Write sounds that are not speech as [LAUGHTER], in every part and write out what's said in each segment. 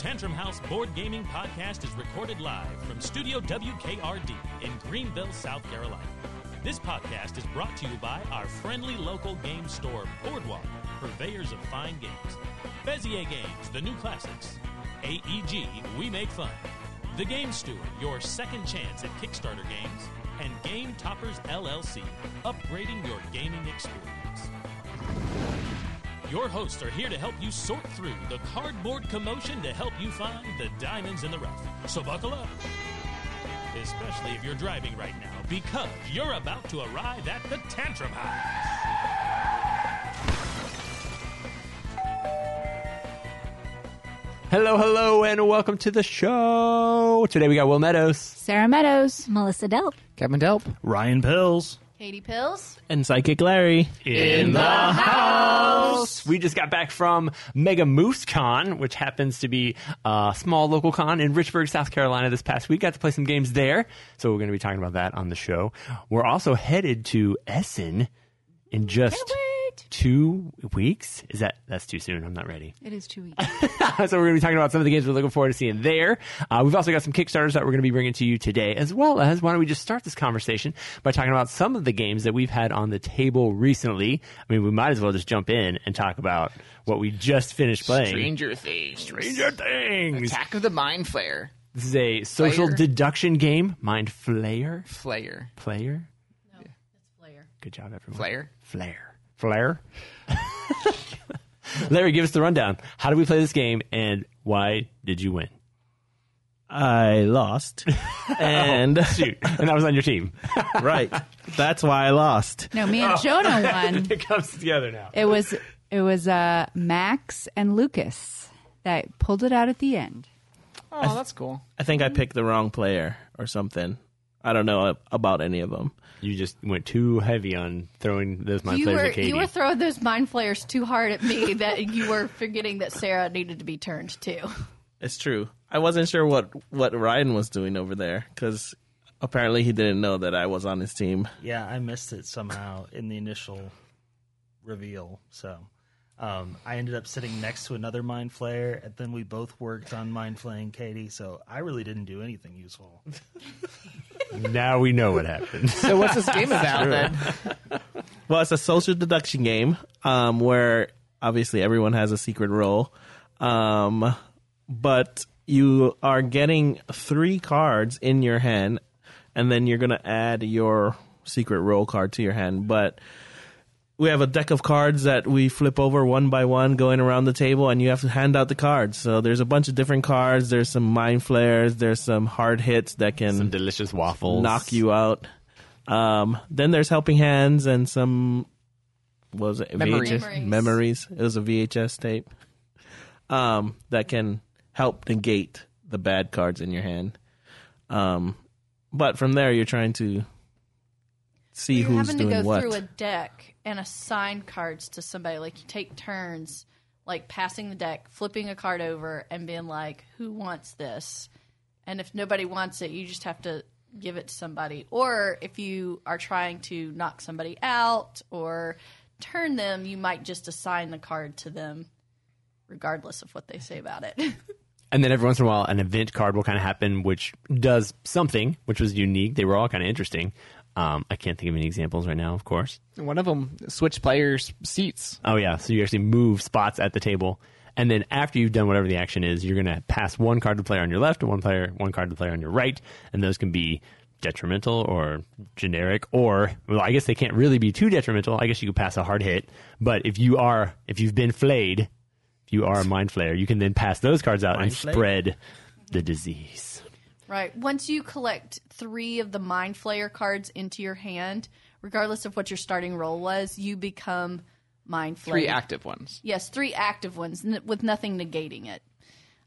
Tantrum House Board Gaming Podcast is recorded live from Studio WKRD in Greenville, South Carolina. This podcast is brought to you by our friendly local game store, Boardwalk, purveyors of fine games. Bezier Games, the new classics. AEG, we make fun. The Game Steward, your second chance at Kickstarter games. And Game Toppers LLC, upgrading your gaming experience. Your hosts are here to help you sort through the cardboard commotion to help you find the diamonds in the rough. So buckle up. Especially if you're driving right now, because you're about to arrive at the Tantrum House. Hello, hello, and welcome to the show. Today we got Will Meadows. Sarah Meadows. Melissa Delp. Kevin Delp. Ryan Pills. Katie Pills. And Psychic Larry. In the house. We just got back from Mega Moose Con, which happens to be a small local con in Richburg, South Carolina this past week. Got to play some games there. So we're going to be talking about that on the show. We're also headed to Essen in just two weeks. Is that, that's too soon. I'm not ready. It is two weeks. [LAUGHS] so we're going to be talking about some of the games we're looking forward to seeing there. Uh, we've also got some Kickstarters that we're going to be bringing to you today, as well as why don't we just start this conversation by talking about some of the games that we've had on the table recently. I mean, we might as well just jump in and talk about what we just finished playing. Stranger Things. Stranger Things. Attack of the Mind Flayer. This is a social Flayer. deduction game. Mind Flayer. Flayer. Player. No, it's Flair. Good job, everyone. Flare. Flare. Flare. [LAUGHS] Larry, give us the rundown. How did we play this game, and why did you win? I lost. [LAUGHS] and Shoot, and I was on your team. [LAUGHS] right. That's why I lost. No, me and Jonah won. it comes together now. It was it was uh, Max and Lucas that pulled it out at the end. Oh, that's cool. I think I picked the wrong player or something. I don't know about any of them. You just went too heavy on throwing those mind you players were at Katie. you were throwing those mind flares too hard at me [LAUGHS] that you were forgetting that Sarah needed to be turned too. It's true. I wasn't sure what what Ryan was doing over there because apparently he didn't know that I was on his team. Yeah, I missed it somehow in the initial reveal. So um, I ended up sitting next to another mind flayer, and then we both worked on mind flaying Katie. So I really didn't do anything useful. [LAUGHS] now we know what happened. [LAUGHS] So what's this game about then? [LAUGHS] Well, it's a social deduction game um, where obviously everyone has a secret role, um, but you are getting three cards in your hand, and then you're going to add your secret role card to your hand. But we have a deck of cards that we flip over one by one going around the table and you have to hand out the cards. So there's a bunch of different cards. There's some mind flares. There's some hard hits that can Some delicious waffles. knock you out. Um, then there's helping hands and some what was it Memories. VHS Memories. memories. It was a VHS tape um, that can help negate the bad cards in your hand. Um, but from there, you're trying to see You're who's having to doing go what. through a deck and assign cards to somebody. Like you take turns, like passing the deck, flipping a card over, and being like, "Who wants this?" And if nobody wants it, you just have to give it to somebody. Or if you are trying to knock somebody out or turn them, you might just assign the card to them, regardless of what they say about it. [LAUGHS] And then every once in a while, an event card will kind of happen, which does something, which was unique. They were all kind of interesting. Um, I can't think of any examples right now, of course. One of them switch players' seats. Oh yeah, so you actually move spots at the table, and then after you've done whatever the action is, you're going to pass one card to the player on your left and one player one card to the player on your right, and those can be detrimental or generic, or well, I guess they can't really be too detrimental. I guess you could pass a hard hit, but if you are if you've been flayed, if you are a mind flayer, you can then pass those cards out and flayed? spread the disease. Right. Once you collect three of the Mind Flayer cards into your hand, regardless of what your starting roll was, you become Mind Flayer. Three active ones. Yes, three active ones n- with nothing negating it.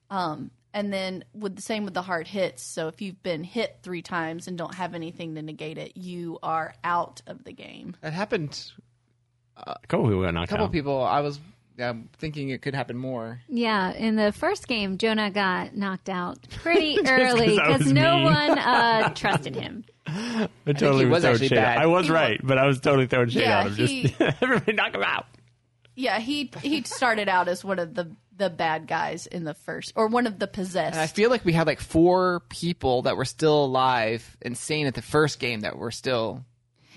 Um, and then with the same with the hard hits. So if you've been hit three times and don't have anything to negate it, you are out of the game. That happened. A couple people got A knocked couple out. people. I was um, thinking it could happen more. Yeah, in the first game, Jonah got knocked out pretty [LAUGHS] early 'cause because no mean. one uh, [LAUGHS] trusted him. I totally he was throwing actually shade. bad. I was He wa- right, but I was totally throwing shade Yeah, on him. Just he- [LAUGHS] everybody knock him out. Yeah, he he started out as one of the the bad guys in the first, or one of the possessed. And I feel like we had like four people that were still alive and sane at the first game that were still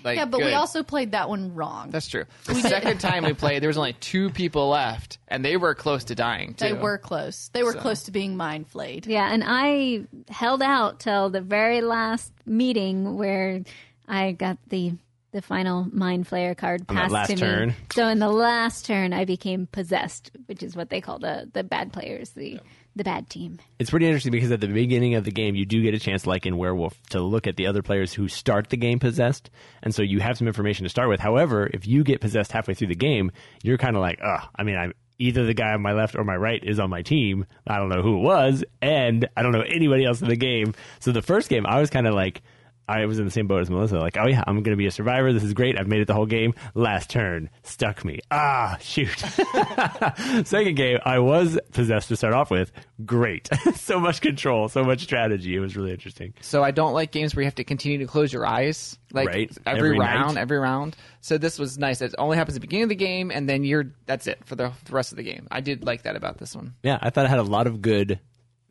like yeah, but we also played that one wrong. That's true. The second time we played, there was only two people left, and they were close to dying too. they were close. They were So- close to being mind flayed. Yeah, and I held out till the very last meeting where I got the the final mind flayer card passed last to turn. me. So in the last turn, I became possessed, which is what they call the the bad players, the the bad team. It's pretty interesting because at the beginning of the game, you do get a chance, like in Werewolf, to look at the other players who start the game possessed, and so you have some information to start with. However, if you get possessed halfway through the game, you're kind of like, ugh. I mean, I'm either the guy on my left or my right is on my team. I don't know who it was, and I don't know anybody else in the game. So the first game, I was kind of like. I was in the same boat as Melissa. Like, oh yeah, I'm going to be a survivor. This is great. I've made it the whole game. Last turn, stuck me. Ah, shoot. [LAUGHS] Second game, I was possessed to start off with. Great. [LAUGHS] so much control, so much strategy. It was really interesting. So I don't like games where you have to continue to close your eyes, like Right. every, Every round, night. every round. So this was nice. It only happens at the beginning of the game, and then you're that's it for the, the rest of the game. I did like that about this one. Yeah, I thought it had a lot of good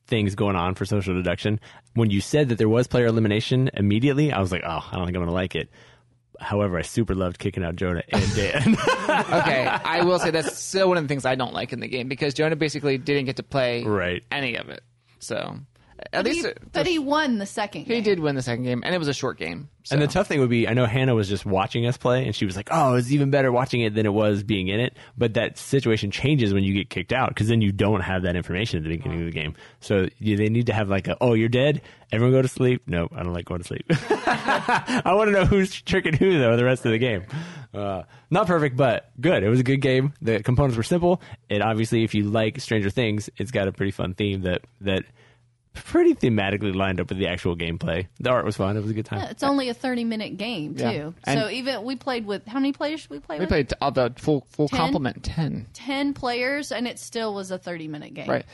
things going on for social deduction. When you said that there was player elimination immediately, I was like, oh, I don't think I'm going to like it. However, I super loved kicking out Jonah and Dan. [LAUGHS] Okay, I will say that's still one of the things I don't like in the game because Jonah basically didn't get to play Right. any of it. So at But, least he, it- but he won the second he game. did win the second game, and it was a short game. So. And the tough thing would be, I know Hannah was just watching us play, and she was like, "Oh, it's even better watching it than it was being in it." But that situation changes when you get kicked out because then you don't have that information at the beginning of the game. So you, they need to have like a, "Oh, you're dead. Everyone go to sleep." No, I don't like going to sleep. [LAUGHS] I want to know who's tricking who though the rest of the game. Uh, not perfect, but good. It was a good game. The components were simple. It obviously, if you like Stranger Things, it's got a pretty fun theme that that pretty thematically lined up with the actual gameplay. The art was fun. It was a good time. Yeah, It's only a thirty minute game too. Yeah. And- so even we played with how many players did we play we with? played all the full full Ten? complement ten. ten players, and it still was a thirty minute game. Right.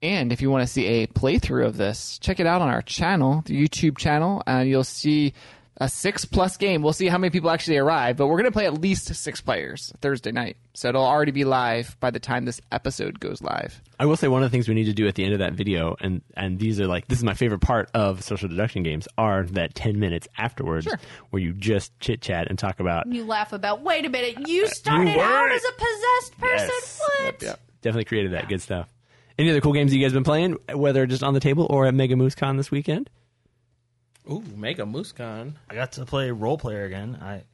And if you want to see a playthrough of this, check it out on our channel, the YouTube channel, and you'll see a six plus game. We'll see how many people actually arrive, but we're going to play at least six players Thursday night. So it'll already be live by the time this episode goes live. I will say one of the things we need to do at the end of that video, and and these are like this is my favorite part of social deduction games, are that ten minutes afterwards where you just chit chat and talk about. You laugh about. Wait a minute, you started were out as a possessed person. Yes. What? Definitely created that good stuff. Any other cool games you guys been playing, whether just on the table or at Mega Moose Con this weekend? Ooh, Mega MooseCon. I got to play Roll Player again. I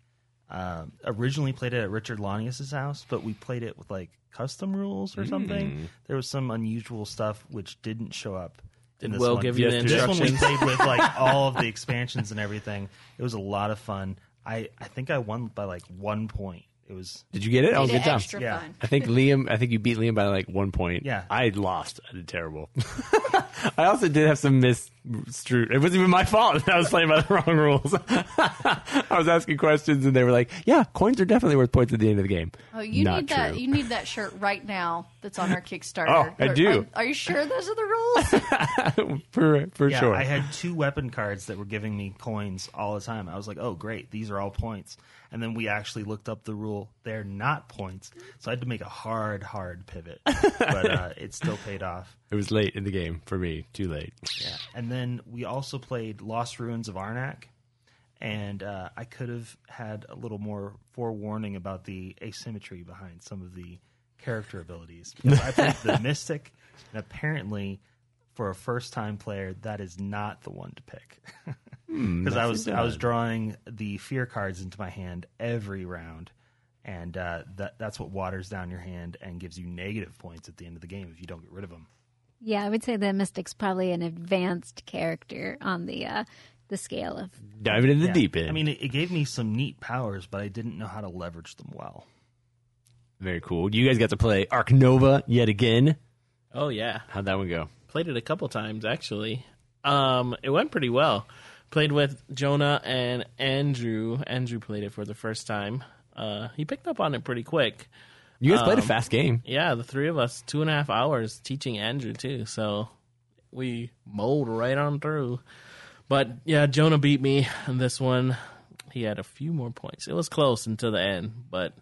uh, originally played it at Richard Lanius's house, but we played it with like custom rules or something. There was some unusual stuff which didn't show up. in Did this Will one. give you the This one we played with like [LAUGHS] all of the expansions and everything. It was a lot of fun. I, I think I won by like one point. It was Did you get it? Oh, Made good job. extra Yeah. fun. I think Liam. I think you beat Liam by like one point. Yeah. I lost. I did terrible. [LAUGHS] I also did have some mis. It wasn't even my fault. [LAUGHS] I was playing by the wrong rules. [LAUGHS] I was asking questions, and they were like, "Yeah, coins are definitely worth points at the end of the game." Oh, you Not need that. true. You need that shirt right now. That's on our Kickstarter. Oh, I Are- do. Are, are you sure those are the rules? for for yeah, sure. I had two weapon cards that were giving me coins all the time. I was like, oh, great, these are all points. And then we actually looked up the rule. They're not points. So I had to make a hard, hard pivot. [LAUGHS] but uh, it still paid off. it was late in the game for me. Too late. Yeah. And then we also played Lost Ruins of Arnak. And uh, I could have had a little more forewarning about the asymmetry behind some of the character abilities. [LAUGHS] Because I played the Mystic, and apparently, for a first time player, that is not the one to pick. [LAUGHS] Because I was I was drawing the fear cards into my hand every round, and uh, that that's what waters down your hand and gives you negative points at the end of the game if you don't get rid of them. Yeah, I would say the Mystic's probably an advanced character on the uh, the scale of. Diving in the Yeah. deep end. I mean, it, it gave me some neat powers, but I didn't know how to leverage them well. very cool. You guys got to play Ark Nova yet again. Oh yeah, How'd that one go? played it a couple times actually. Um, it went pretty well. Played with Jonah and Andrew. Andrew played it for the first time. Uh, he picked up on it pretty quick. You guys played a Um, fast game. Yeah, the three of us, two and a half hours teaching Andrew too. So we mowed right on through. But yeah, Jonah beat me in this one. He had a few more points. It was close until the end, but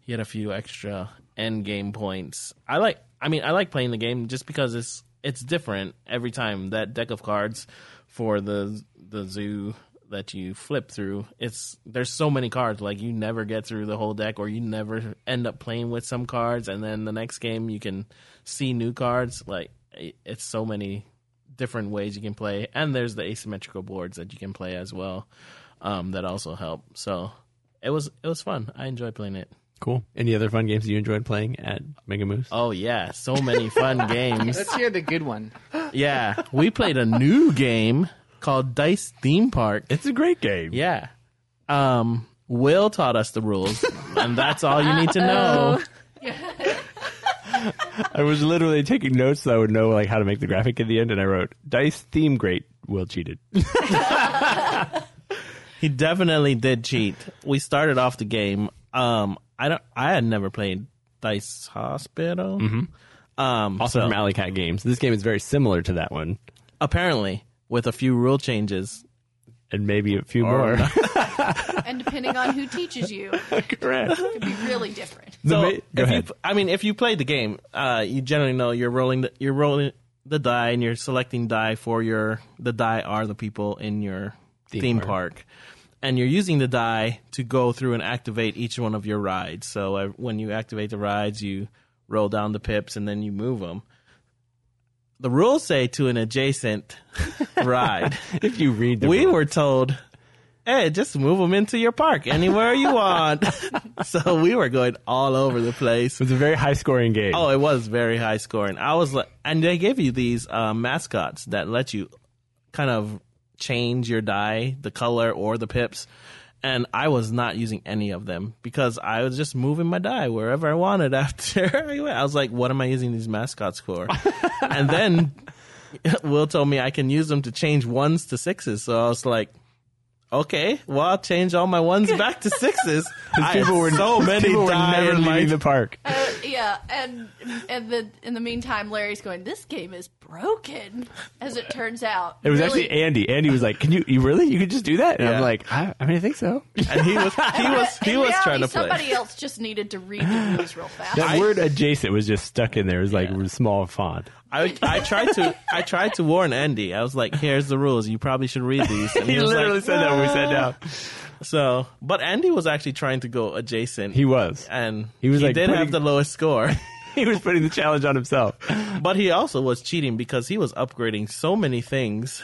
he had a few extra end game points. I like. I mean, I like playing the game just because it's it's different every time. That deck of cards for the the zoo that you flip through. It's there's so many cards. Like you never get through the whole deck, or you never end up playing with some cards, and then the next game you can see new cards. Like it's so many different ways you can play, and there's the asymmetrical boards that you can play as well. Um, that also help. So it was it was fun. I enjoyed playing it. Cool. Any other fun games you enjoyed playing at Mega Moose? Oh yeah, so many fun [LAUGHS] games. Let's hear the good one. Yeah, we played a new game called Dice Theme Park. It's a great game. Yeah. Um, Will taught us the rules, and that's all you need to know. [LAUGHS] I was literally taking notes so I would know like how to make the graphic at the end, and I wrote dice theme great. Will cheated. [LAUGHS] He definitely did cheat. We started off the game. Um, I don't. I had never played Dice Hospital. Mm-hmm. Um, Also so from Alley Cat Games. This game is very similar to that one, apparently with a few rule changes. and maybe a few Or more. [LAUGHS] And depending on who teaches you, [LAUGHS] Correct. it could be really different. The So ma- if go ahead. you, I mean, if you play the game, uh, you generally know you're rolling. The, you're rolling the die, and you're selecting die for your. The die are the people in your Theme theme, park. park. And you're using the die to go through and activate each one of your rides. So uh, when you activate the rides, you roll down the pips, and then you move them. The rules say to an adjacent [LAUGHS] ride. if you read the we rules. were told, hey, just move them into your park anywhere you want. [LAUGHS] so we were going all over the place. it was a very high scoring game. Oh, it was very high scoring. I was like, and they give you these uh, mascots that let you kind of change your die, the color or the pips. And I was not using any of them because I was just moving my die wherever I wanted [LAUGHS] after I went. I was like, what am I using these mascots for? [LAUGHS] and then Will told me I can use them to change ones to sixes. So I was like, okay, well, I'll change all my ones back to sixes. [LAUGHS] I people were so many people were never in my leaving the park. Uh, yeah, and and the in the meantime, Larry's going. This game is broken, as it turns out. It was Really- actually Andy. Andy was like, "Can you? You really? You could just do that?" And Yeah. I'm like, I, "I mean, I think so." and he was he [LAUGHS] was he was reality, trying to play. Somebody else just needed to read the rules real [LAUGHS] fast. That word "adjacent" was just stuck in there. It was like small font. I I tried to I tried to warn Andy. I was like, "Here's the rules. You probably should read these." And He, [LAUGHS] was literally like, said that when we sat down. So, but Andy was actually trying to go adjacent. He was. and He was, like, did putting- have the lowest score, [LAUGHS] He was putting the challenge on himself. but he also was cheating because he was upgrading so many things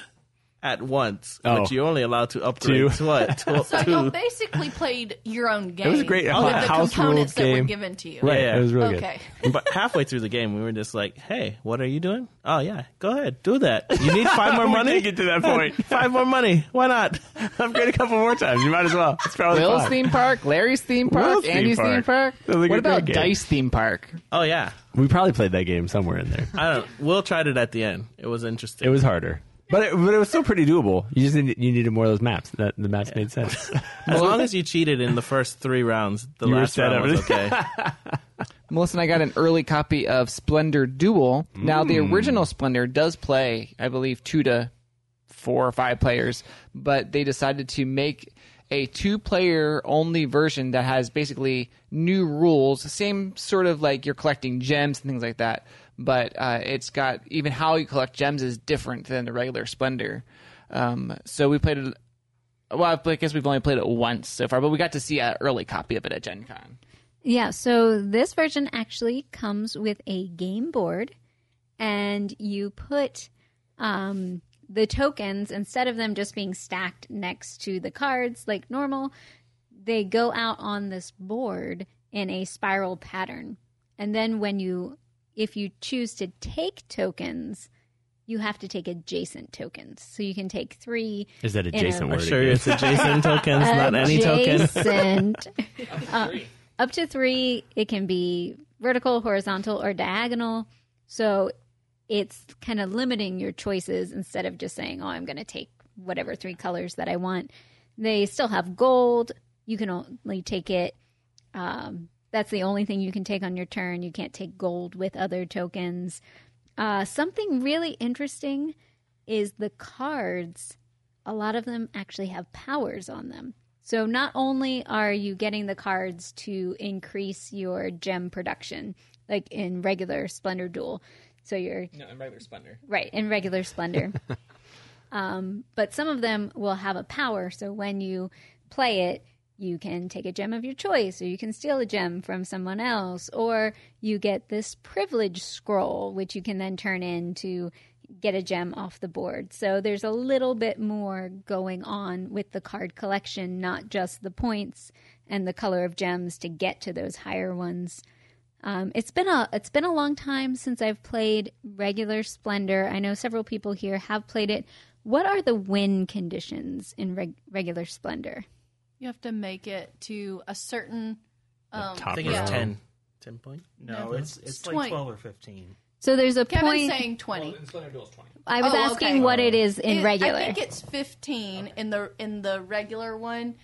at once, Oh. which you're only allowed to upgrade [LAUGHS] Two. to what? To, So two. y'all basically played your own game. It was a great with house the rule components that were given to you. Right. Yeah. It was really Okay. [LAUGHS] but halfway through the game, we were just like, "Hey, what are you doing? Oh yeah, go ahead, do that. You need five [LAUGHS] more money. did get to that point. five more money. Why not? good. Upgrade a couple more times. You might as well. It's probably Will's fine. theme park, Larry's theme park, Will's theme Andy's park. theme park. Sounds like a what about game. Dice theme park? Oh yeah, We probably played that game somewhere in there. I don't. Will tried it at the end. It was interesting. It was harder, but it, but it was still pretty doable. You just needed, you needed more of those maps. That the maps made sense. [LAUGHS] as long as you cheated in the first three rounds. The You were last set round was okay. [LAUGHS] Melissa and I got an early copy of Splendor Duel. Now, the Mm. original Splendor does play, I believe, two to four or five players, but they decided to make a two player only version that has basically new rules, same sort of like you're collecting gems and things like that, but uh, it's got even how you collect gems is different than the regular Splendor. Um, so we played it. Well, I guess we've only played it once so far, but we got to see an early copy of it at Gen Con. Yeah, so this version actually comes with a game board, and you put um, the tokens instead of them just being stacked next to the cards like normal. They go out on this board in a spiral pattern, and then when you, if you choose to take tokens, you have to take adjacent tokens. So you can take three. Is that In a- adjacent I'm word? sure it's adjacent [LAUGHS] tokens, not any token. Adjacent. [LAUGHS] Uh, up to three, it can be vertical, horizontal, or diagonal. So it's kind of limiting your choices instead of just saying, oh, I'm going to take whatever three colors that I want. They still have gold. You can only take it. Um, that's the only thing you can take on your turn. You can't take gold with other tokens. Uh, something really interesting is the cards. A lot of them actually have powers on them. So not only are you getting the cards to increase your gem production, like in regular Splendor Duel, so you're No, in regular Splendor. right in regular Splendor, [LAUGHS] um, but some of them will have a power. So when you play it, you can take a gem of your choice, or you can steal a gem from someone else, or you get this privilege scroll, which you can then turn in to get a gem off the board. So there's a little bit more going on with the card collection, not just the points and the color of gems to get to those higher ones. Um, it's been a it's been a long time since I've played regular Splendor. I know several people here have played it. What are the win conditions in reg- regular Splendor? You have to make it to a certain. Um, top I think row. it's 10. 10 point? No, it's it's, It's like 20. twelve or fifteen. So there's a Kevin's point. saying twenty. Splendor Duel is 20. I was Oh, asking okay. what it is in It- regular. I think it's fifteen in the in the regular one,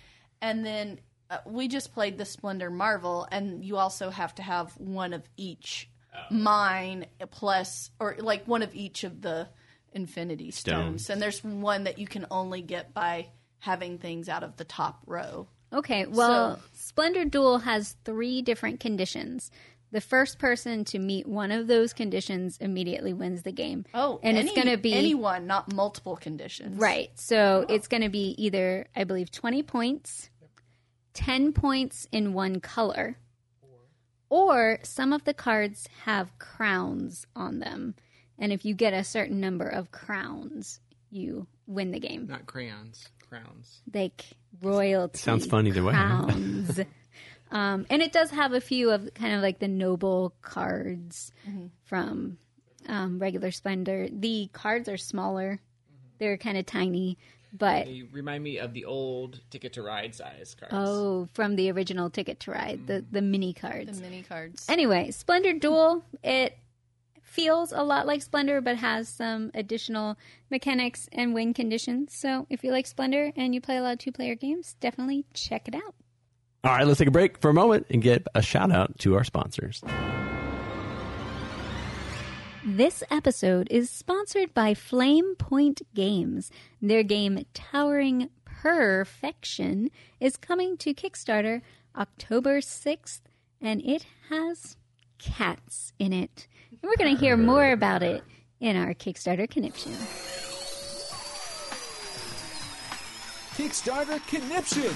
and then uh, we just played the Splendor Marvel, and you also have to have one of each mine plus, or like one of each of the Infinity stones. Stones. And there's one that you can only get by having things out of the top row. Okay, well, So- Splendor Duel has three different conditions. The first person to meet one of those conditions immediately wins the game. Oh, and any, it's going to be anyone, not multiple conditions. right. So oh. it's going to be either, I believe, twenty points, ten points in one color, or some of the cards have crowns on them, and if you get a certain number of crowns, you win the game. Not crayons, crowns. like royalty. Sounds fun either way. Crowns. [LAUGHS] um, and it does have a few of kind of like the noble cards from um, regular Splendor. The cards are smaller; they're kind of tiny, but They remind me of the old Ticket to Ride size cards. oh, from the original Ticket to Ride, the the mini cards. The mini cards. Anyway, Splendor Duel, it feels a lot like Splendor, but has some additional mechanics and win conditions. So if you like Splendor and you play a lot of two player games, definitely check it out. All right, let's take a break for a moment and get a shout out to our sponsors. This episode is sponsored by Flame Point Games. Their game Towering Perfection is coming to Kickstarter October 6th, and it has cats in it. And we're going to hear more about it in our Kickstarter conniption. Kickstarter Conniption.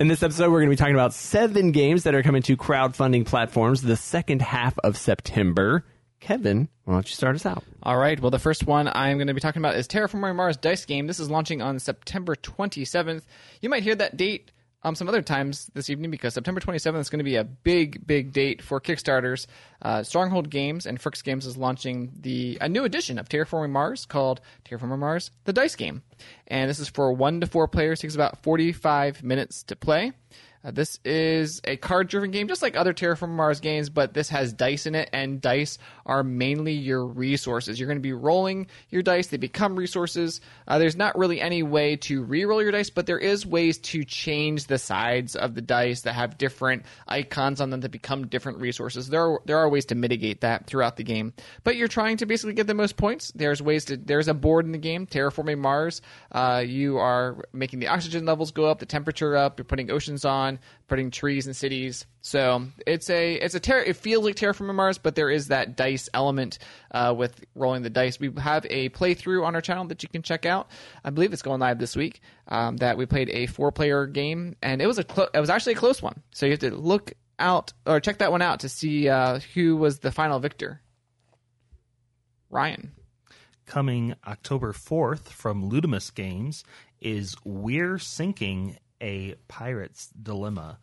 In this episode, we're going to be talking about seven games that are coming to crowdfunding platforms the second half of September. Kevin, why don't you start us out? All right. Well, the first one I'm going to be talking about is Terraforming Mars Dice Game. This is launching on September 27th. You might hear that date um, some other times this evening because September 27th is going to be a big, big date for Kickstarters. Uh, Stronghold Games and Fryx Games is launching the a new edition of Terraforming Mars called Terraforming Mars: The Dice Game, and this is for one to four players. Takes about 45 minutes to play. Uh, this is a card driven game, just like other Terraform Mars games, but this has dice in it, and dice are mainly your resources. You're going to be rolling your dice, they become resources. Uh, there's not really any way to re roll your dice, but there is ways to change the sides of the dice that have different icons on them that become different resources. There are, there are ways to mitigate that throughout the game, but you're trying to basically get the most points. There's ways to, there's a board in the game, Terraforming Mars. Uh, you are making the oxygen levels go up, the temperature up, you're putting oceans on, putting trees and cities. So it's a it's a ter- it feels like Terraforming Mars, but there is that dice element uh, with rolling the dice. We have a playthrough on our channel that you can check out. I believe it's going live this week. Um, that we played a four player game, and it was a clo- it was actually a close one. So you have to look out or check that one out to see uh, who was the final victor. Ryan. Coming October 4th from Ludimus Games is We're Sinking a Pirate's Dilemma.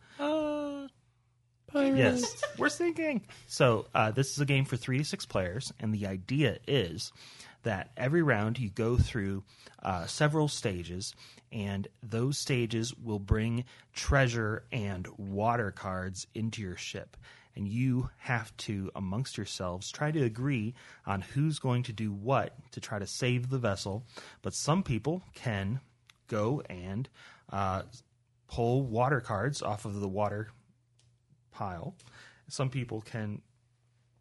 Yes, we're sinking. So uh, this is a game for three to six players, and the idea is that every round you go through uh, several stages, and those stages will bring treasure and water cards into your ship. And you have to, amongst yourselves, try to agree on who's going to do what to try to save the vessel. But some people can go and uh, pull water cards off of the water pile. Some people can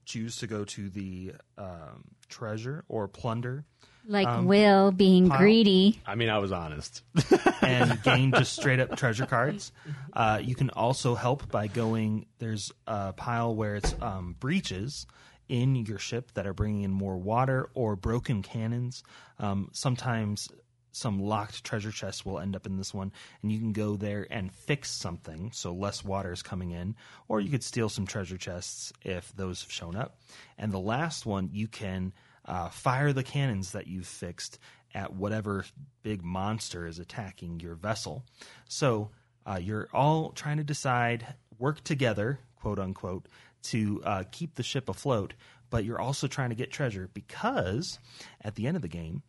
choose to go to the um, treasure or plunder Like Um, Will being pile- greedy. I mean, I was honest. [LAUGHS] and [LAUGHS] gain just straight up treasure cards. Uh, you can also help by going. There's a pile where it's um, breaches in your ship that are bringing in more water or broken cannons. Um, sometimes some locked treasure chests will end up in this one, and you can go there and fix something so less water is coming in, or you could steal some treasure chests if those have shown up. And the last one, you can uh, fire the cannons that you've fixed at whatever big monster is attacking your vessel. So uh, you're all trying to decide, work together, quote unquote, to uh, keep the ship afloat, but you're also trying to get treasure because at the end of the game,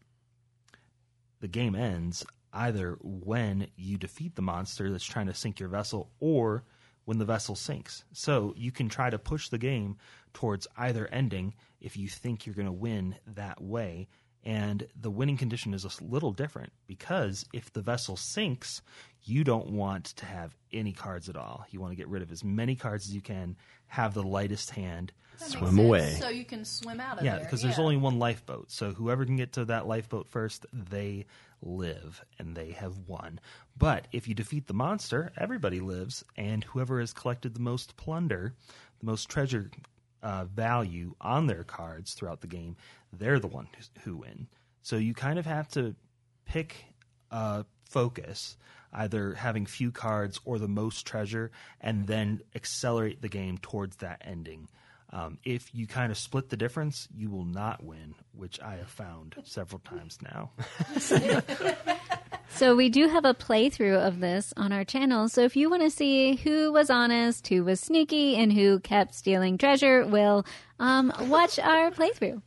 the game ends either when you defeat the monster that's trying to sink your vessel or when the vessel sinks. So you can try to push the game towards either ending if you think you're going to win that way. And the winning condition is a little different because if the vessel sinks, you don't want to have any cards at all. You want to get rid of as many cards as you can, have the lightest hand, That Swim away. so you can swim out of yeah, there. because there's only one lifeboat. So whoever can get to that lifeboat first, they live and they have won. But if you defeat the monster, everybody lives, and whoever has collected the most plunder, the most treasure uh, value on their cards throughout the game, they're the one who's- who win. So you kind of have to pick a focus, either having few cards or the most treasure, and then accelerate the game towards that ending. Um, if you kind of split the difference, you will not win, which I have found several times now. [LAUGHS] So we do have a playthrough of this on our channel. So if you want to see who was honest, who was sneaky, and who kept stealing treasure, well, um, watch our playthrough.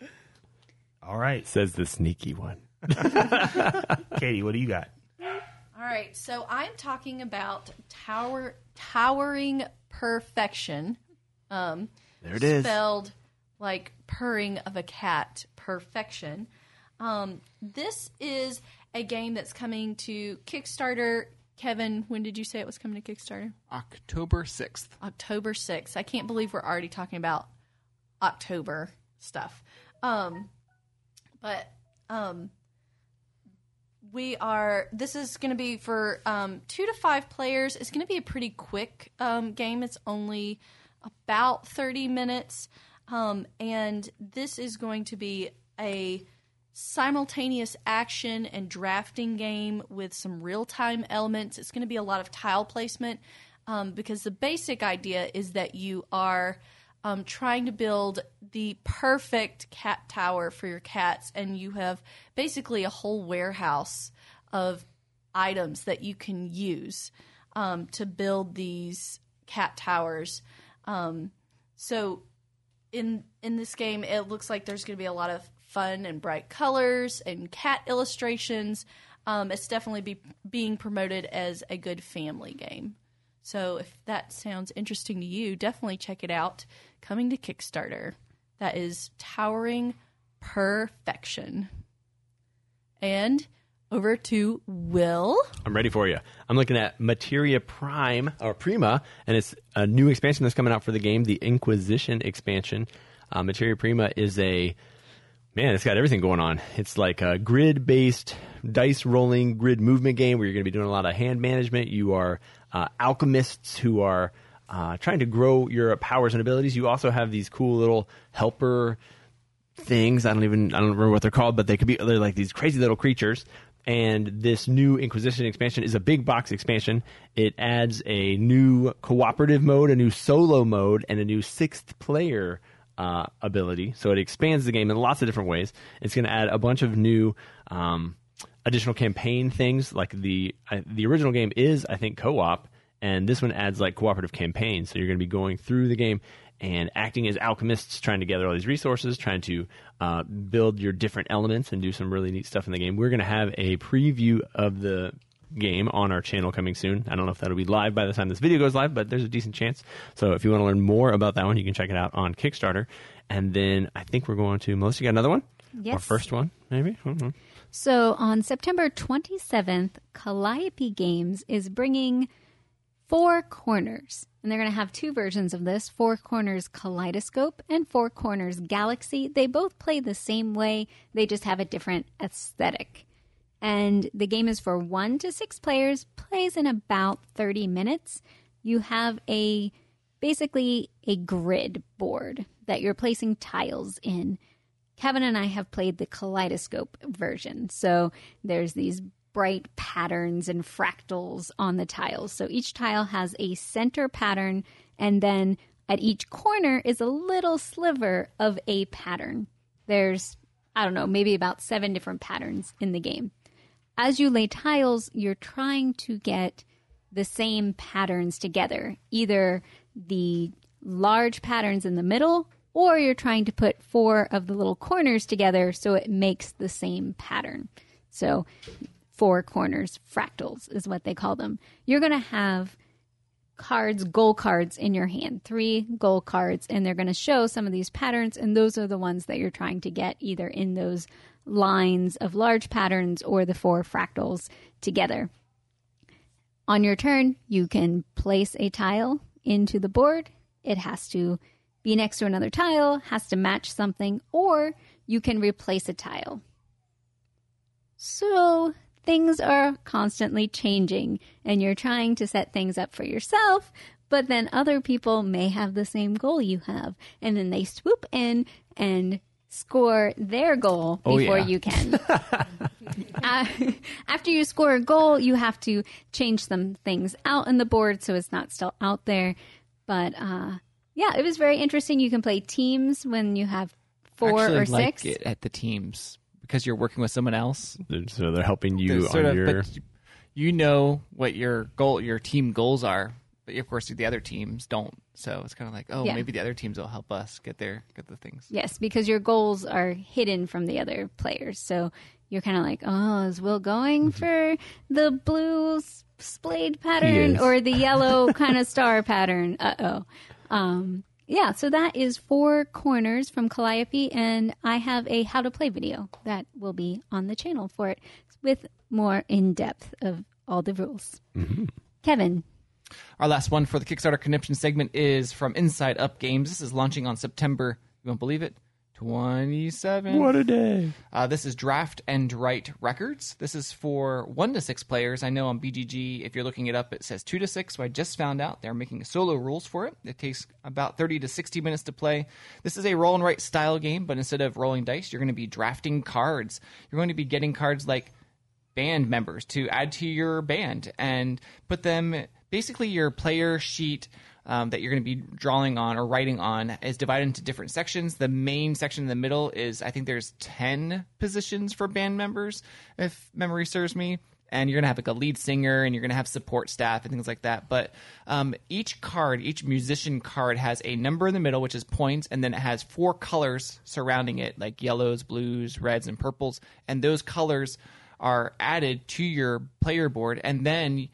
All right, Says the sneaky one. [LAUGHS] Katie, what do you got? All right, so I'm talking about tower towering perfection. Um, There it is. Spelled like purring of a cat, perfection. Um, this is a game that's coming to Kickstarter. Kevin, when did you say it was coming to Kickstarter? October 6th. October 6th. I can't believe we're already talking about October stuff. Um, but um, we are, this is going to be for um, two to five players. It's going to be a pretty quick um, game. It's only about 30 minutes. Um, and this is going to be a simultaneous action and drafting game with some real time elements. It's going to be a lot of tile placement um, because the basic idea is that you are um, trying to build the perfect cat tower for your cats, and you have basically a whole warehouse of items that you can use um, to build these cat towers. Um, so in in this game, it looks like there's going to be a lot of fun and bright colors and cat illustrations. Um, it's definitely be, being promoted as a good family game. So if that sounds interesting to you, definitely check it out. Coming to Kickstarter. That is Towering Perfection. And over to Will. I'm ready for you. I'm looking at Materia Prime or Prima, and it's a new expansion that's coming out for the game, the Inquisition expansion. Uh, Materia Prima is a man. It's got everything going on. It's like a grid-based dice rolling grid movement game where you're going to be doing a lot of hand management. You are uh, alchemists who are uh, trying to grow your powers and abilities. You also have these cool little helper things. I don't even I don't remember what they're called, but they could be they're like these crazy little creatures. And this new Inquisition expansion is a big box expansion. It adds a new cooperative mode, a new solo mode, and a new sixth player uh, ability. So it expands the game in lots of different ways. It's going to add a bunch of new um, additional campaign things. Like the uh, the original game is, I think, co-op, and this one adds like cooperative campaigns. So you're going to be going through the game and acting as alchemists, trying to gather all these resources, trying to uh, build your different elements and do some really neat stuff in the game. We're going to have a preview of the game on our channel coming soon. I don't know if that'll be live by the time this video goes live, but there's a decent chance. So if you want to learn more about that one, you can check it out on Kickstarter. And then I think we're going to Melissa. You got another one? Yes. first one, maybe. Don't. So on September 27th, Calliope Games is bringing Four Corners. And they're going to have two versions of this Four Corners Kaleidoscope and Four Corners Galaxy. They both play the same way, they just have a different aesthetic. And the game is for one to six players, plays in about 30 minutes. You have a basically a grid board that you're placing tiles in. Kevin and I have played the kaleidoscope version. So there's these bright patterns and fractals on the tiles. So each tile has a center pattern, and then at each corner is a little sliver of a pattern. There's, I don't know, maybe about seven different patterns in the game. As you lay tiles, you're trying to get the same patterns together, either the large patterns in the middle or you're trying to put four of the little corners together so it makes the same pattern. So, four corners, fractals is what they call them. You're going to have cards, goal cards in your hand, three goal cards, and they're going to show some of these patterns, and those are the ones that you're trying to get either in those lines of large patterns or the four fractals together. On your turn, you can place a tile into the board. It has to be next to another tile, has to match something, or you can replace a tile. So things are constantly changing, and you're trying to set things up for yourself, but then other people may have the same goal you have, and then they swoop in and score their goal Oh, before yeah. you can. [LAUGHS] uh, after you score a goal, you have to change some things out in the board so it's not still out there. But uh, yeah, it was very interesting. You can play teams when you have four Actually or like six. it at the teams because you're working with someone else. So they're helping you There's sort on of, your. but you know what your goal, your team goals are, but of course the other teams don't. So it's kind of like, oh, Yeah. maybe the other teams will help us get there, get the things. Yes, because your goals are hidden from the other players. So you're kind of like, oh, is Will going for the blue s- splayed pattern is. or the yellow [LAUGHS] kind of star pattern? Uh oh. Um, yeah, so that is four corners from Calliope, and I have a how to play video that will be on the channel for it with more in depth of all the rules. Mm-hmm. Kevin, Our last one for the Kickstarter Conniption segment is from Inside Up Games. This is launching on September, you won't believe it, 27. what a day! Uh, this is Draft and Write Records. This is for one to six players. I know on BGG, if you're looking it up, it says two to six. So I just found out they're making solo rules for it. It takes about 30 to 60 minutes to play. This is a roll and write style game, but instead of rolling dice, you're going to be drafting cards. You're going to be getting cards like band members to add to your band and put them basically your player sheet um, that you're going to be drawing on or writing on is divided into different sections. The main section in the middle is i think there's 10 positions for band members if memory serves me. And you're going to have like a lead singer and you're going to have support staff and things like that. But um, each card each musician card has a number in the middle which is points and then it has four colors surrounding it like yellows blues reds and purples. And those colors are added to your player board. And then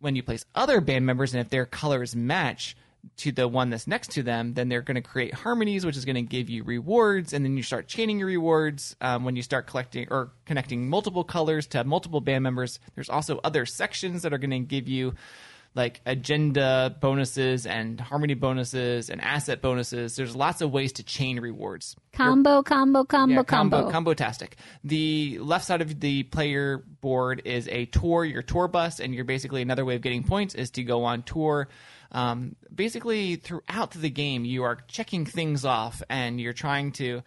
when you place other band members and if their colors match to the one that's next to them then they're going to create harmonies which is going to give you rewards and then you start chaining your rewards um, when you start collecting or connecting multiple colors to multiple band members. There's also other sections that are going to give you like agenda bonuses and harmony bonuses and asset bonuses there's lots of ways to chain rewards combo, combo, combo, yeah, combo. combo, combo-tastic. The left side of the player board is a tour, your tour bus, and you're basically another way of getting points is to go on tour. Um, basically, throughout the game, you are checking things off, and you're trying to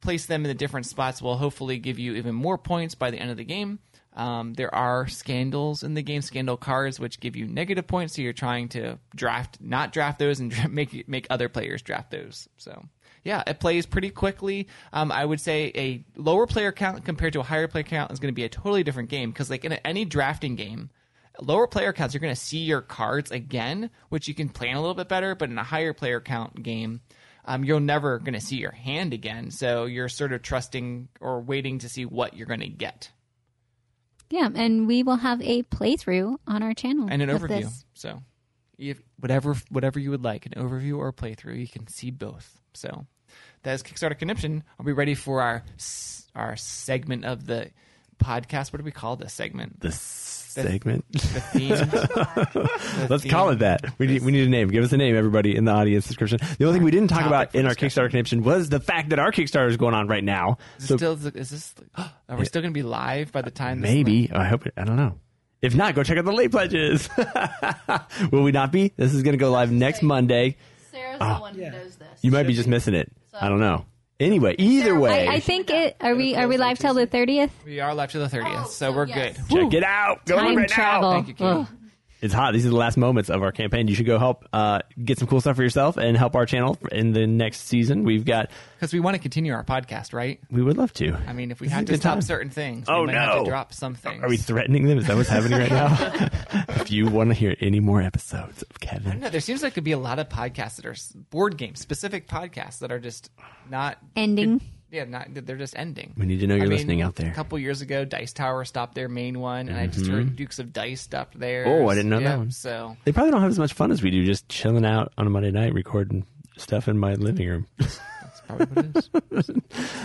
place them in the different spots. Will hopefully give you even more points by the end of the game. Um, there are scandals in the game, scandal cards, which give you negative points. So you're trying to draft, not draft those, and [LAUGHS] make make other players draft those. So yeah, it plays pretty quickly. Um, I would say a lower player count compared to a higher player count is going to be a totally different game because like in any drafting game, lower player counts you're going to see your cards again, which you can plan a little bit better. But in a higher player count game, um, you're never going to see your hand again. So you're sort of trusting or waiting to see what you're going to get Yeah, and we will have a playthrough on our channel and an overview. this. So if, whatever whatever you would like, an overview or a playthrough, you can see both. So that is Kickstarter Conniption. I'll be ready for our our segment of the podcast. What do we call this segment? The segment. The [LAUGHS] theme. Let's call it that. We need, we need a name. Give us a name, everybody, in the audience description. The only thing we didn't talk about in our discussion. Kickstarter connection was the fact that our Kickstarter is going on right now. Is, So still, is this? [GASPS] Are we still going to be live by the time? this- maybe I hope. It, I don't know. If not, go check out the late pledges. [LAUGHS] Will we not be? This is going to go live next Monday. Sarah's the one who knows this. Ah. You might be just missing it. I don't know. Anyway, either way, I, I think it. Are we? Are we live till the thirtieth? We are live to the 30th, Oh, so so we're yes. good. check it out. Go Time right travel. now. Thank you, Katie. Ugh. It's hot. These are the last moments of our campaign. You should go help uh, get some cool stuff for yourself and help our channel in the next season. We've got. Because we want to continue our podcast, right? We would love to. I mean, if we This is have a to good stop time. certain things, we Oh, might have no. to drop some things. Are we threatening them? Is that what's happening right now? [LAUGHS] if you want to hear any more episodes of Kevin, no, There seems like to be a lot of podcasts that are board game specific podcasts that are just not Ending. Yeah, not they're just ending. we need to know you're I mean, listening out there. A couple years ago, Dice Tower stopped their main one, and I just heard Dukes of Dice stopped there. Mm-hmm. Oh, I didn't know that one. So They probably don't have as much fun as we do, just chilling out on a Monday night recording stuff in my living room. [LAUGHS] that's probably what it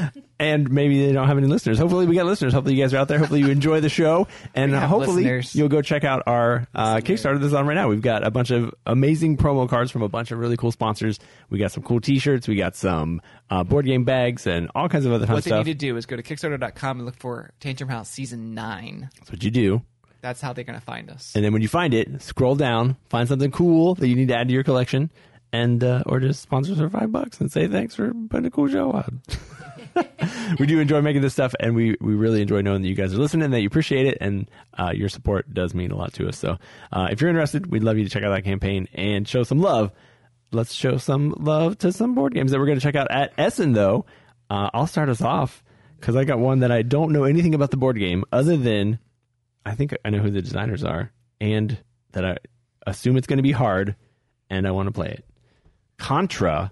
is. [LAUGHS] and maybe they don't have any listeners. Hopefully, we got listeners. Hopefully, you guys are out there. Hopefully, you enjoy the show, and hopefully, listeners. you'll go check out our uh, Kickstarter that's on right now. We've got a bunch of amazing promo cards from a bunch of really cool sponsors. We got some cool T-shirts. We got some uh, board game bags and all kinds of other fun what they need to do is go to Kickstarter.com and look for Tantrum House Season 9. That's what you do. That's how they're going to find us. And then when you find it, scroll down, find something cool that you need to add to your collection, and uh, or just sponsor us for five bucks and say thanks for putting a cool show on. [LAUGHS] we do enjoy making this stuff, and we, we really enjoy knowing that you guys are listening, that you appreciate it, and uh, your support does mean a lot to us. So uh, if you're interested, we'd love you to check out that campaign and show some love. Let's show some love to some board games that we're going to check out at Essen, though. Uh, I'll start us off because I got one that I don't know anything about the board game other than I think I know who the designers are, and that I assume it's going to be hard, and I want to play it. Contra,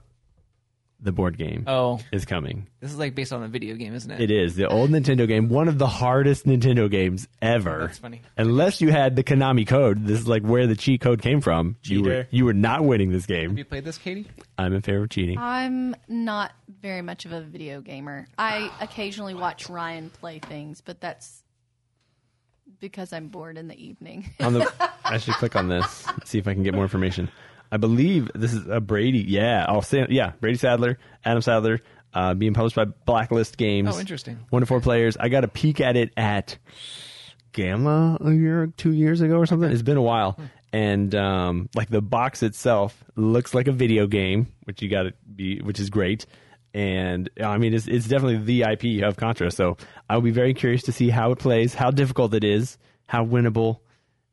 the board game, oh, is coming. this is like based on a video game, isn't it? It is the old Nintendo game, one of the hardest Nintendo games ever. That's funny. Unless you had the Konami code, this is like where the cheat code came from. You were Cheater. you were not winning this Have game. you played this, Katie? I'm in favor of cheating. I'm not very much of a video gamer. I occasionally watch Ryan play things, but that's because I'm bored in the evening. on the [LAUGHS] I should click on this see if I can get more information. I believe this is a Brady. Yeah, I'll say yeah, Brady Sadler, Adam Sadler, uh, being published by Blacklist Games. Oh, interesting. One to four players. I got a peek at it at GAMA a year, two years ago or something. It's been a while, and um, like the box itself looks like a video game, which you got to be, which is great. And I mean, it's, it's definitely the IP of Contra. So I'll be very curious to see how it plays, how difficult it is, how winnable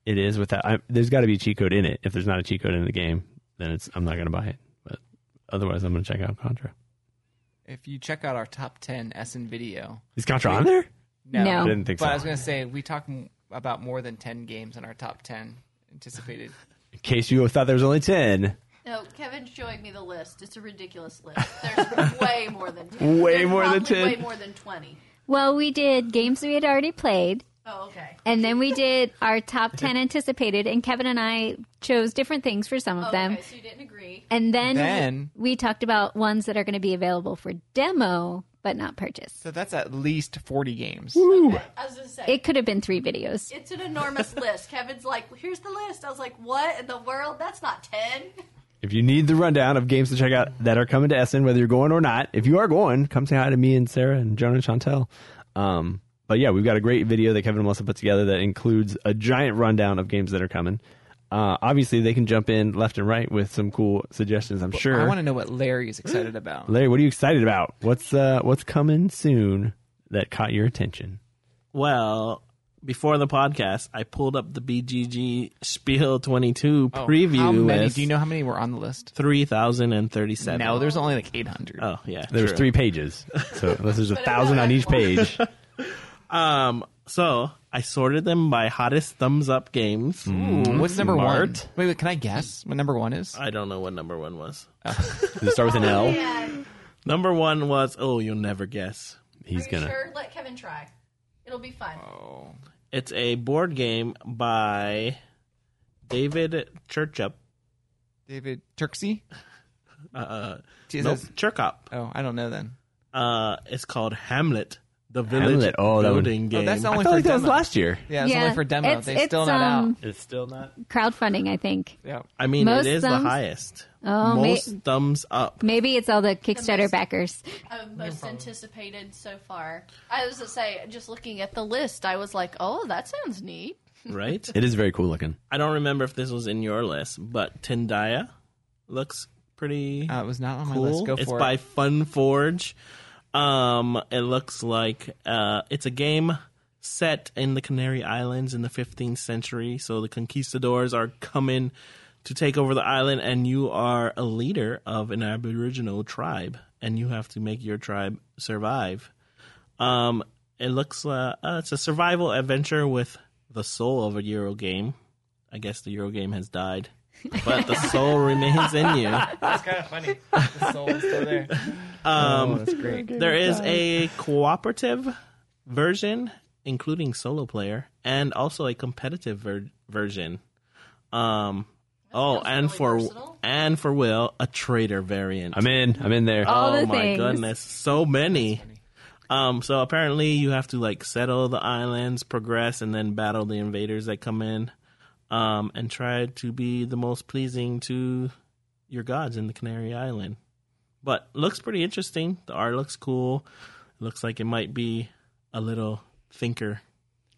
it is with that. I, there's got to be a cheat code in it. If there's not a cheat code in the game, then it's I'm not going to buy it. But otherwise, I'm going to check out Contra. If you check out our top 10 Essen video. Is Contra on there? No. No. I didn't think so. But so. I was going to say, we talk m- about more than 10 games in our top 10 anticipated. [LAUGHS] In case you thought there was only ten, no, Kevin's showing me the list. It's a ridiculous list. There's [LAUGHS] way more than 10. Way There's more than probably 10. Way more than 20. Well, we did games we had already played, Oh, okay. and then we did our top [LAUGHS] ten anticipated, and Kevin and I chose different things for some of Oh, them. okay, so you didn't agree. And then, Then- we talked about ones that are going to be available for demo but not purchase. So that's at least 40 games. I was going to say. It could have been three videos. it's an enormous [LAUGHS] list. Kevin's like, here's the list. I was like, what in the world? That's not 10. if you need the rundown of games to check out that are coming to Essen, whether you're going or not, if you are going, come say hi to me and Sarah and Jonah and Chantel. Um, but yeah, we've got a great video that Kevin and Melissa put together that includes a giant rundown of games that are coming. Uh, obviously, they can jump in left and right with some cool suggestions. I'm sure. I want to know what Larry is excited [GASPS] about. Larry, what are you excited about? What's uh, what's coming soon that caught your attention? Well, before the podcast, I pulled up the BGG Spiel 22 Oh, preview How many? Do you know how many were on the list? 3,037. No, there's only like 800. Oh, yeah. There's true. three pages, so unless there's a [LAUGHS] thousand on each page. [LAUGHS] Um, so I sorted them by hottest thumbs up games. Ooh, what's number one? Smart. Wait, wait, can I guess what number one is? I don't know what number one was. [LAUGHS] Does it start with an L? Number one was, oh, you'll never guess. He's Are you gonna. sure? Let Kevin try. It'll be fun. Oh, It's a board game by David Churchup. David Turksey. Uh, Is nope, this- Chircop. Oh, I don't know then. Uh, it's called Hamlet The village Hamlet. Oh, that would- building Oh, game. that's I only felt for like that was demo. last year. Yeah, it's only for demo. it's- they it's, still not um, out. It's still not. Crowdfunding, I think. Yeah. I mean, Most it is thumbs- the highest. Oh, may- Most thumbs up. Maybe it's all the Kickstarter backers. Uh, most anticipated so far. I was to say, just looking at the list, I was like, "Oh, that sounds neat." [LAUGHS] Right? It is very cool looking. I don't remember if this was in your list, but Tindaya looks pretty Uh, it was not on my cool. list. Go for it's for by it. Funforge. Um, it looks like uh, it's a game set in the Canary Islands in the 15th century. So the conquistadors are coming to take over the island, and you are a leader of an Aboriginal tribe, and you have to make your tribe survive. Um, it looks uh, uh, it's a survival adventure with the soul of a Euro game. I guess the Euro game has died, but the soul remains in you. That's kind of funny. The soul is still there. Um, oh, that's great. there is a cooperative version, including solo player, and also a competitive ver- version. Um, oh, and really for versatile. and for Will, a trader variant. I'm in. I'm in there. All oh the my things. goodness, so many. Um, so apparently you have to like settle the islands, progress, and then battle the invaders that come in, um, and try to be the most pleasing to your gods in the Canary Island. But looks pretty interesting. The art looks cool. looks like it might be a little thinker.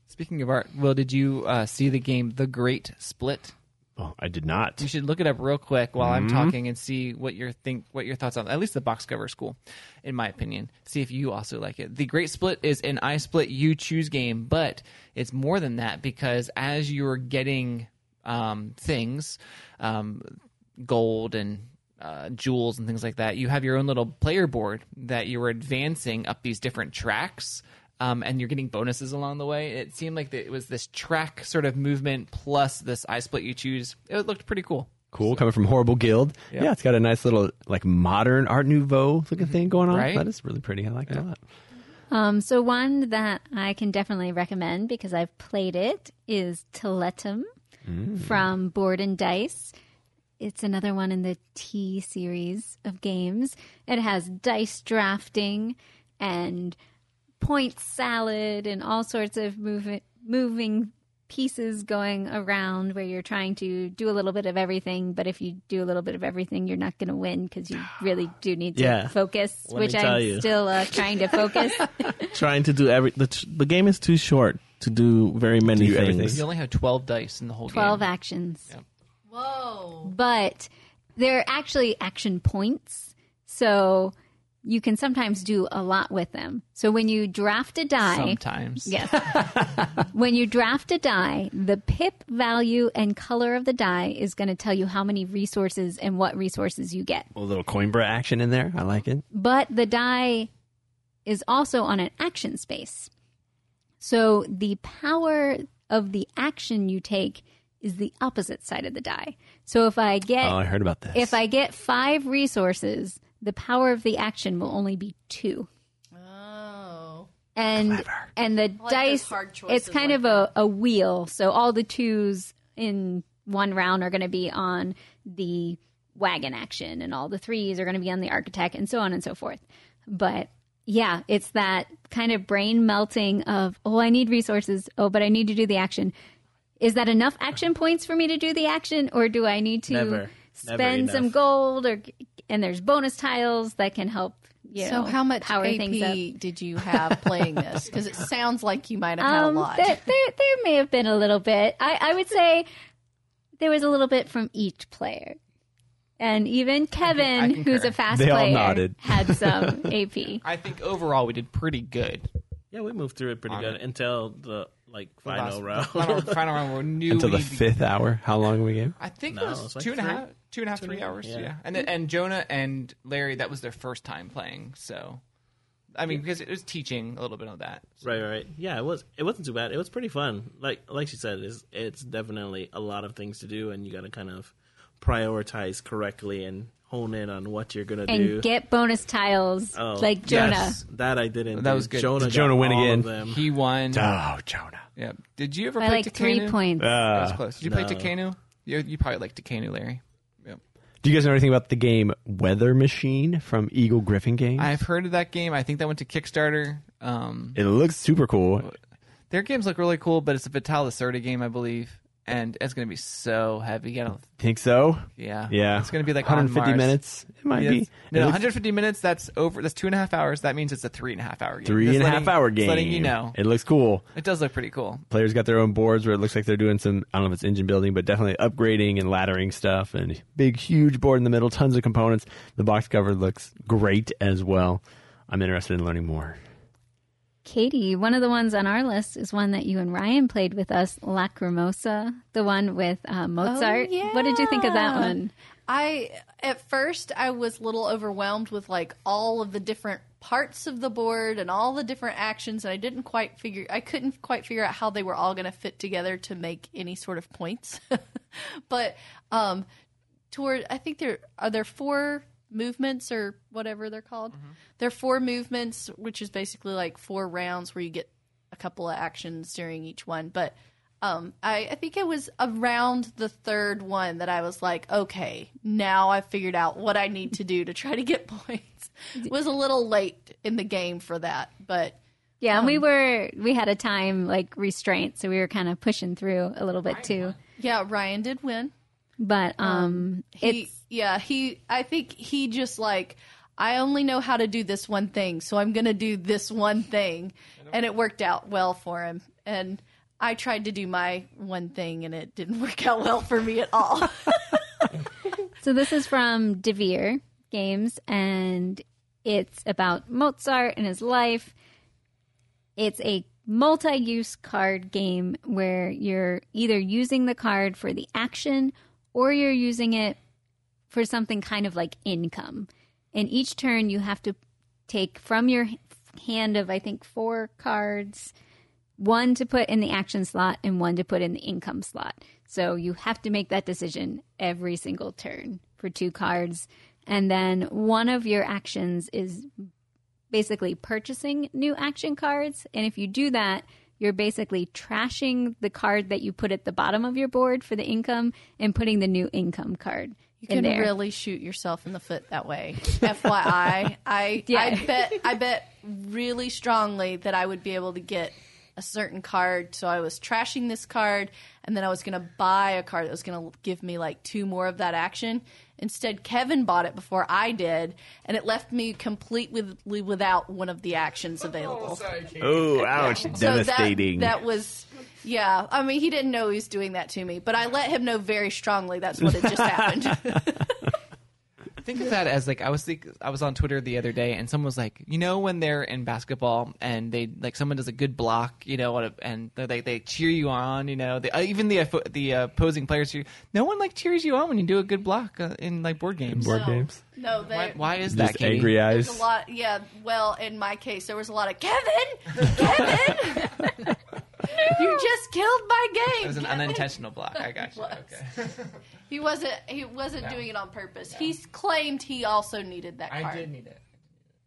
Speaking of art, Will, did you uh, see the game The Great Split? Oh, I did not. You should look it up real quick while Mm-hmm. I'm talking and see what your think what your thoughts on. At least the box cover is cool, in my opinion. See if you also like it. The Great Split is an I split you choose game, but it's more than that because as you're getting um, things, um, gold and uh, jewels and things like that, you have your own little player board that you're advancing up these different tracks. Um, and you're getting bonuses along the way. It seemed like it was this track sort of movement plus this I split you choose. It looked pretty cool. Cool, coming from Horrible Guild. Yeah. Yeah. it's got a nice little like modern Art Nouveau looking thing going on. Right. That is really pretty. I like it a lot. Um, so one that I can definitely recommend because I've played it is Tiletum from Board and Dice. It's another one in the T series of games. It has dice drafting and point salad and all sorts of moving moving pieces going around where you're trying to do a little bit of everything but if you do a little bit of everything you're not going to win because you really do need to Yeah. focus Let which i'm you. still uh, trying to focus [LAUGHS] Trying to do every the, the game is too short to do very many Do everything. things. You only have 12 dice in the whole 12 game. actions Whoa! but they're actually action points. So you can sometimes do a lot with them. So when you draft a die, Sometimes. yes, [LAUGHS] when you draft a die, the pip value and color of the die is going to tell you how many resources and what resources you get. A little Coimbra action in there. I like it. But the die is also on an action space. So the power of the action you take is the opposite side of the die. So if I get Oh, I heard about this. if I get five resources, the power of the action will only be two. Oh, And and the those dice hard it's kind like of a, a wheel. So all the twos in one round are gonna be on the wagon action and all the threes are gonna be on the architect and so on and so forth. But yeah, it's that kind of brain melting of, oh, I need resources. Oh, but I need to do the action. Is that enough action points for me to do the action, or do I need to Never. Never spend some gold? Or and there's bonus tiles that can help. You so know, how much power things up. AP did you have playing this? Because it sounds like you might have had Um, a lot. There, there, there may have been a little bit. I, I would say there was a little bit from each player. And even Kevin, concur. who's a fast They all player, nodded. had some [LAUGHS] AP. I think overall we did pretty good. Yeah, we moved through it pretty On good it. until the like final Last- round. Final, final round. We knew Until the we'd- fifth hour. How long we gave? I think No, it it was, was like two and a three. half, two and a half, three and a half, hours. yeah. Yeah, and then, and Jonah and Larry, that was their first time playing. So, I mean, because it was teaching a little bit of that. Right, right, right. Yeah, it was. It wasn't too bad. It was pretty fun. Like, like she said, it's it's definitely a lot of things to do, and you got to kind of prioritize correctly and hone in on what you're gonna and do. get bonus tiles Oh, like Jonah. yes, that I didn't. That do. was good. Jonah, Did Jonah win again? He won. Oh, Jonah. Yeah. Did you ever By play like three Tekhenu? points. That was Uh, close. Did you play no. Tekhenu? You, you probably like Tekhenu, Larry. Do you guys know anything about the game Weather Machine from Eagle-Gryphon Games? I've heard of that game. I think that went to Kickstarter. Um, it looks super cool. their games look really cool, but it's a Vital Lacerda game, I believe, and it's going to be so heavy. I don't, Think so? yeah, Yeah. it's going to be like on 150 Mars. minutes. It might Yeah, be. No, looks 150 minutes. That's over. That's two and a half hours. That means it's a three and a half hour game. three Just and a half hour just game. Letting you know, It looks cool. it does look pretty cool. Players got their own boards where it looks like they're doing some, I don't know if it's engine building, but definitely upgrading and laddering stuff. And big, huge board in the middle, tons of components. The box cover looks great as well. I'm interested in learning more. Katie, one of the ones on our list is one that you and Ryan played with us, Lacrimosa, the one with uh, Mozart. What did you think of that one? I at first I was a little overwhelmed with like all of the different parts of the board and all the different actions and I didn't quite figure I couldn't quite figure out how they were all going to fit together to make any sort of points. [LAUGHS] but um toward I think there are there four movements or whatever they're called. There are four movements which is basically like four rounds where you get a couple of actions during each one, but um, I, I think it was around the third one that I was like, okay, now I've figured out what I need to do to try to get [LAUGHS] points. It was a little late in the game for that, but Yeah, and we were we had a time like restraint, so we were kind of pushing through a little bit too. yeah, Ryan did win. But um, He, it's yeah, he. I think he just like I only know how to do this one thing, so I'm gonna do this one thing, and it worked out well for him. And I tried to do my one thing, and it didn't [LAUGHS] work out well for me at all. [LAUGHS] So this is from Devir Games, and it's about Mozart and his life. It's a multi-use card game where you're either using the card for the action or you're using it for something kind of like income. And each turn you have to take from your hand of I think four cards one to put in the action slot and one to put in the income slot. So you have to make that decision every single turn for two cards. And then one of your actions is basically purchasing new action cards. And if you do that, you're basically trashing the card that you put at the bottom of your board for the income and putting the new income card You can there. really shoot yourself in the foot that way. [LAUGHS] FYI, I Yeah. I [LAUGHS] bet I bet really strongly that I would be able to get a certain card. So I was trashing this card, and then I was going to buy a card that was going to give me like two more of that action. Instead, Kevin bought it before I did, and it left me completely without one of the actions available. Oh, ouch. So Devastating. That, that was, yeah. I mean, he didn't know he was doing that to me, but I let him know very strongly that's what had just [LAUGHS] happened. [LAUGHS] Think of that as like I was think I was on Twitter the other day and someone was like, you know, when they're in basketball and they like someone does a good block, you know, and- and they they cheer you on, you know, they, uh, even the uh, the uh, opposing players, cheer- no one like cheers you on when you do a good block uh, in like board games. board No. games. No, they, Why, why is that? Just Katie? angry eyes. There's a lot. Yeah. Well, in my case, there was a lot of Kevin. Kevin, [LAUGHS] you just killed my game. It was an Kevin." unintentional block. I got you. Okay. [LAUGHS] He wasn't. He wasn't doing it on purpose. He claimed he also needed that card. I did need it.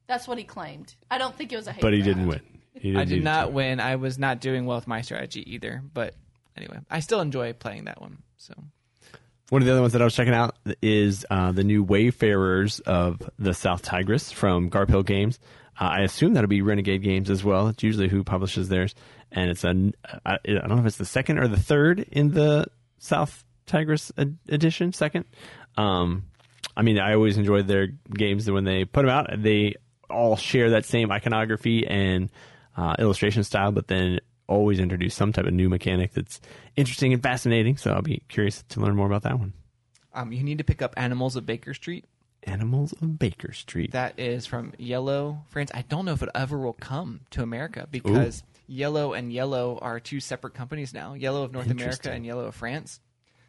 That's what he claimed. I don't think it was a hate. But he crime. didn't win. He didn't I did not win. I was not doing well with my strategy either. But anyway, I still enjoy playing that one. So One of the other ones that I was checking out is uh, the new Wayfarers of the South Tigris from Garphill Games. Uh, I assume that'll be Renegade Games as well. It's usually who publishes theirs, and it's a I, I don't know if it's the second or the third in the South Tigris ed- edition. Second. Um, I mean, I always enjoyed their games when they put them out, they all share that same iconography and uh, illustration style, but then always introduce some type of new mechanic that's interesting and fascinating. So I'll be curious to learn more about that one. um, you need to pick up Animals of Baker Street. Animals of Baker Street. That is from IELLO France. I don't know if it ever will come to America because IELLO and IELLO are two separate companies now. IELLO of North America and IELLO of France.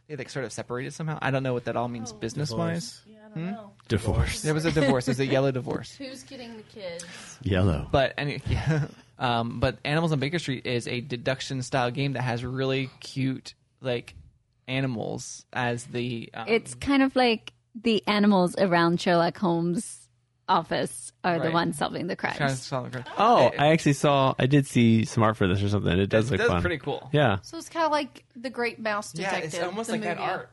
They like sort of separated somehow. I don't know what that all means business wise. Yeah, I don't know. Divorce. There was a divorce. There's a IELLO divorce. [LAUGHS] Who's getting the kids? IELLO. But any, [LAUGHS] yeah. Um, but Animals on Baker Street is a deduction style game that has really cute like animals as the. Um, It's kind of like the animals around Sherlock Holmes' office are the ones solving the crimes. solve the- Oh, I actually saw. I did see some art for this or something. It does it look does fun. pretty cool. Yeah. So it's kind of like the Great Mouse Detective. Yeah, Detective. it's almost the like that movie. art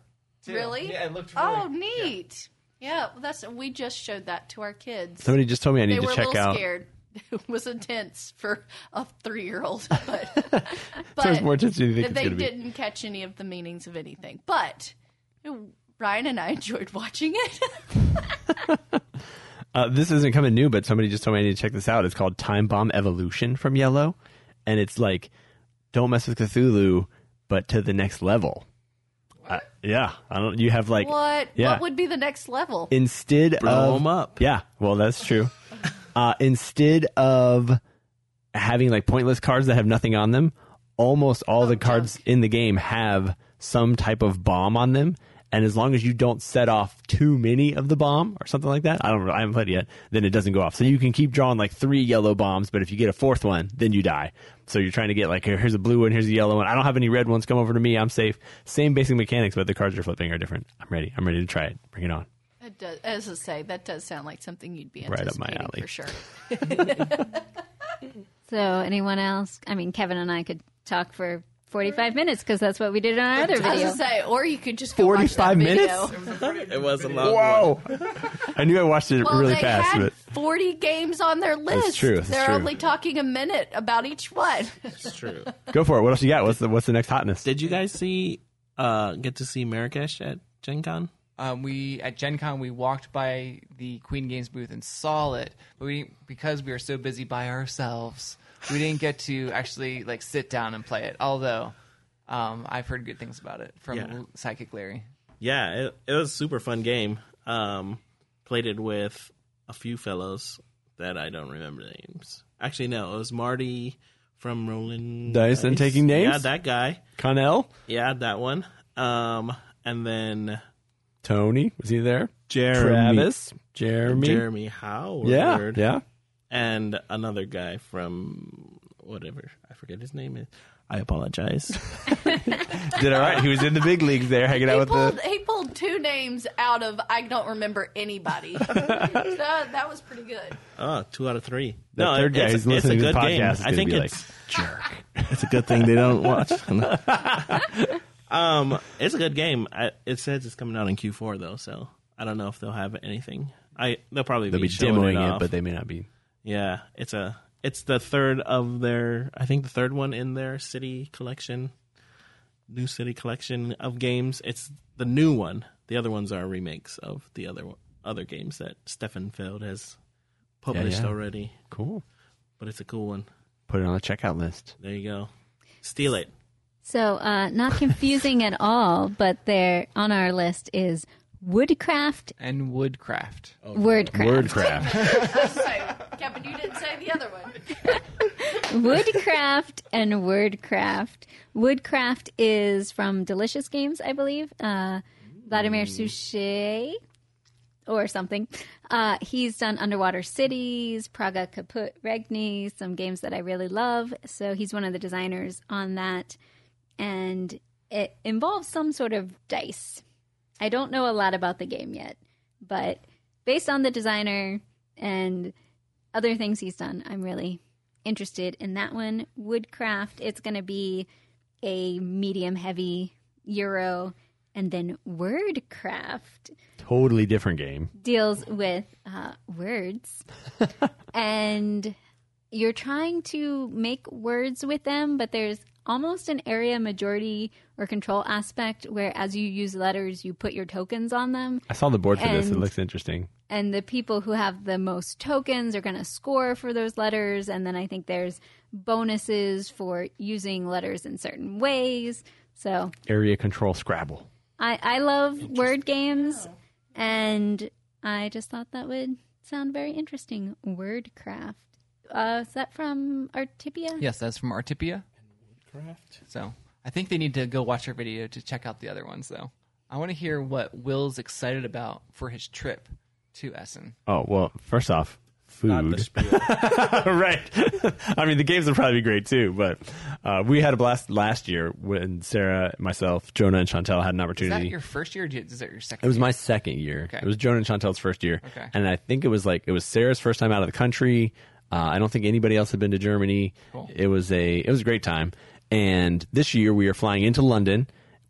Really? Yeah, it looked Really, Oh, neat. Yeah, well, that's we just showed that to our kids. Somebody just told me I need they to were a check little out. scared. It [LAUGHS] was intense for a three-year-old, but, [LAUGHS] but So it's more intense than you think it's they gonna be. didn't catch any of the meanings of anything. But Ryan and I enjoyed watching it. [LAUGHS] Uh, this isn't coming new, but somebody just told me I need to check this out. It's called Time Bomb Evolution from IELLO, and it's like don't mess with Cthulhu, but to the next level. Uh, yeah, I don't. You have like what? Yeah. What would be the next level? instead Blow of 'em up. Yeah, well, that's true. Uh, instead of having like pointless cards that have nothing on them, almost all Oh, the cards in the game have some type of bomb on them. And as long as you don't set off too many of the bomb or something like that, I don't, know, I haven't played it yet. Then it doesn't go off. So you can keep drawing like three yellow bombs, but if you get a fourth one, then you die. So you're trying to get like here's a blue one, here's a yellow one. I don't have any red ones. Come over to me. I'm safe. Same basic mechanics, but the cards you're flipping are different. I'm ready. I'm ready to try it. Bring it on. It does, as I say, that does sound like something you'd be Right up my alley. for sure. [LAUGHS] So, anyone else? I mean, Kevin and I could talk for 45 minutes because that's what we did on our other As video. I say, or you could just go watch 45 that minutes? video. It was a long one. Whoa! I knew I watched it Well, really they fast, had but 40 games on their list. true, that's They're true. only talking a minute about each one. It's true. [LAUGHS] go for it. What else you got? What's the what's the next hotness? Did you guys see uh get to see Marrakesh at Gen Con? Um, we at Gen Con we walked by the Queen Games booth and saw it, but we because we were so busy by ourselves, we didn't get to actually like sit down and play it. Although um, I've heard good things about it from Yeah. Psychic Larry. Yeah, it, it was a super fun game. Um, played it with a few fellows that I don't remember names. Actually, no, it was Marty from Rolling Dice and Taking Names? Yeah, that guy. Connell, Yeah, that one. Um, and then Tony, was he there? Jeremy. Travis, Jeremy, Jeremy Howard. yeah, yeah. and another guy from whatever I forget his name is. I apologize. [LAUGHS] Did all right. He was in the big leagues there, hanging out He with pulled, the. he pulled two names out of I don't remember anybody. [LAUGHS] so that was pretty good. oh, two out of three. The no, third guy it's, who's it's a listening to good the game. podcast is I gonna think be like, it's jerk. [LAUGHS] it's a good thing they don't watch. Um, it's a good game. I, it says it's coming out in Q4 though, so I don't know if they'll have anything. I they'll probably They'll be showing demoing it, it, but they may not be. yeah, it's a it's the third of their I think the third one in their city collection, new city collection of games. It's the new one. The other ones are remakes of the other other games that Stefan Feld has published yeah. already. Cool. But it's a cool one. Put it on the checkout list. There you go. Steal it. So, uh, not confusing at all, but there on our list is Woodcraft, And Woodcraft. Wordcraft. Wordcraft. So, Kevin, you didn't say the other one. [LAUGHS] Woodcraft and Wordcraft. Woodcraft is from Delicious Games, I believe. Uh, Vladimir Suchet or something. Uh, he's done Underwater Cities, Praga Caput Regni, some games that I really love. So he's one of the designers on that. And it involves some sort of dice. I don't know a lot about the game yet, but based on the designer and other things he's done, I'm really interested in that one. Woodcraft, it's going to be a medium heavy euro. And then Wordcraft totally different game. deals with uh, words. [LAUGHS] and you're trying to make words with them, but there's almost an area majority or control aspect where as you use letters, you put your tokens on them. I saw the board for this. It looks interesting. and the people who have the most tokens are going to score for those letters and then i think there's bonuses for using letters in certain ways so Area control Scrabble. i, I love word games and i just thought that would sound very interesting wordcraft uh, is that from artipia Yes, that's from Artipia. So I think they need to go watch our video to check out the other ones, though. I want to hear what Will's excited about for his trip to Essen. Oh well, first off, food. [LAUGHS] right. I mean, the games would probably be great too, but uh, we had a blast last year when Sarah, myself, Jonah, and Chantel had an Is opportunity. that your first year? Or is that your second? It was year? my second year. Okay. It was Jonah and Chantel's first year. Okay. And I think it was like it was Sarah's first time out of the country. Uh, I don't think anybody else had been to Germany. Cool. It was a it was a great time. And this year we are flying into London,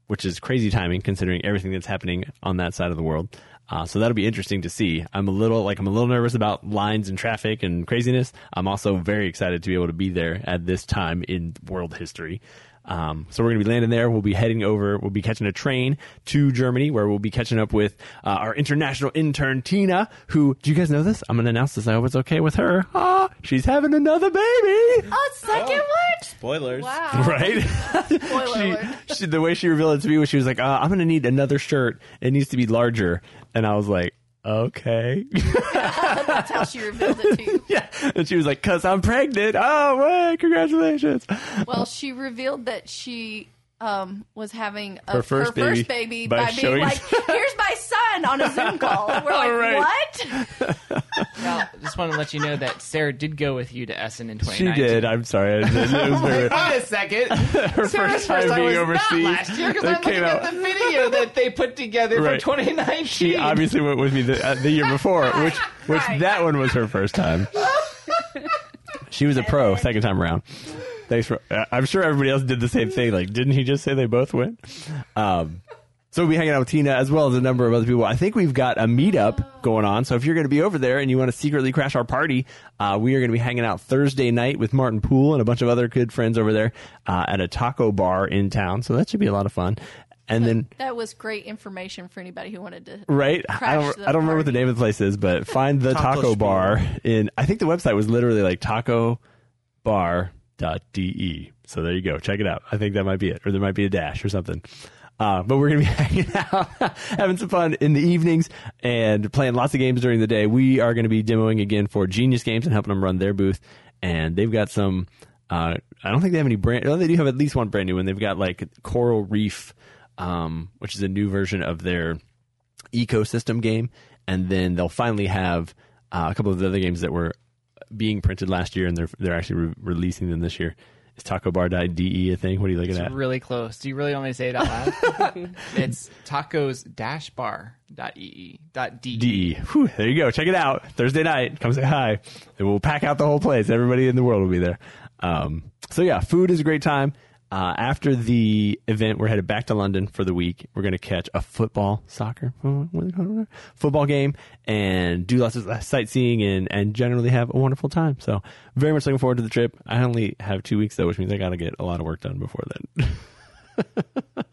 which is crazy timing considering everything that's happening on that side of the world. Uh, so that'll be interesting to see. I'm a little like I'm a little nervous about lines and traffic and craziness. I'm also very excited to be able to be there at this time in world history. Um, so we're going to be landing there. We'll be heading over. We'll be catching a train to Germany, where we'll be catching up with uh, our international intern Tina. Who do you guys know this? I'm going to announce this. I hope it's okay with her. Ah, she's having another baby. A second one? Spoilers. Wow. [LAUGHS] Right? Spoiler she, she, the way she revealed it to me was she was like, uh, "I'm going to need another shirt. It needs to be larger." And I was like, "Okay." [LAUGHS] That's how she revealed it to you. [LAUGHS] yeah. And she was like, "Cause I'm pregnant." Oh, way! Congratulations. Well, she revealed that she um, was having a, Her first baby baby by by, being showing- like, [LAUGHS] "Here's my son" on a Zoom call. We're like, right. "What?" Well, just want to let you know that Sarah did go with you to Essen in 2019. She did. I'm sorry. I did. It was very, [LAUGHS] Wait a second. [LAUGHS] her Sarah's first time was being not overseas. last year because That I'm came looking out- at the video that they put together Right. for 2019. She obviously went with me the, uh, the year before, [LAUGHS] which which Right. that one was her first time. She was a pro second time around. Thanks for. Uh, I'm sure everybody else did the same thing. Like, didn't he just say they both went? Um, so we'll be hanging out with Tina as well as a number of other people. I think we've got a meetup going on. So if you're going to be over there and you want to secretly crash our party, uh, we are going to be hanging out Thursday night with Martin Poole and a bunch of other good friends over there uh, at a taco bar in town. So that should be a lot of fun. And then That was great information for anybody who wanted to. Right. I don't. the I don't remember what the name of the place is, but [LAUGHS] find the Taco taco bar in. I think the website was literally like tacobar.de. So there you go. Check it out. I think that might be it, or there might be a dash or something. Uh, but we're gonna be [LAUGHS] hanging out, having some fun in the evenings, and playing lots of games during the day. We are going to be demoing again for Genius Games and helping them run their booth, and they've got some. Uh, I don't think they have any brand. Oh, they do have at least one brand new one. They've got like Coral Reef, um, which is a new version of their ecosystem game, and then they'll finally have uh, a couple of the other games that were being printed last year, and they're they're actually re- releasing them this year. Is Taco Bar.de a thing? What are you looking It's at? really close. Do you really want me to say it out loud? [LAUGHS] it's tacos dash bar dot ee dot de. DE. Whew, there you go. Check it out. Thursday night. Come say hi. And we'll pack out the whole place. Everybody in the world will be there. Um, so yeah, food is a great time. Uh, after the event, we're headed back to London for the week. We're going to catch a football, soccer, football game, and do lots of sightseeing and, and generally have a wonderful time. So very much looking forward to the trip. I only have two weeks though, which means I got to get a lot of work done before then. [LAUGHS]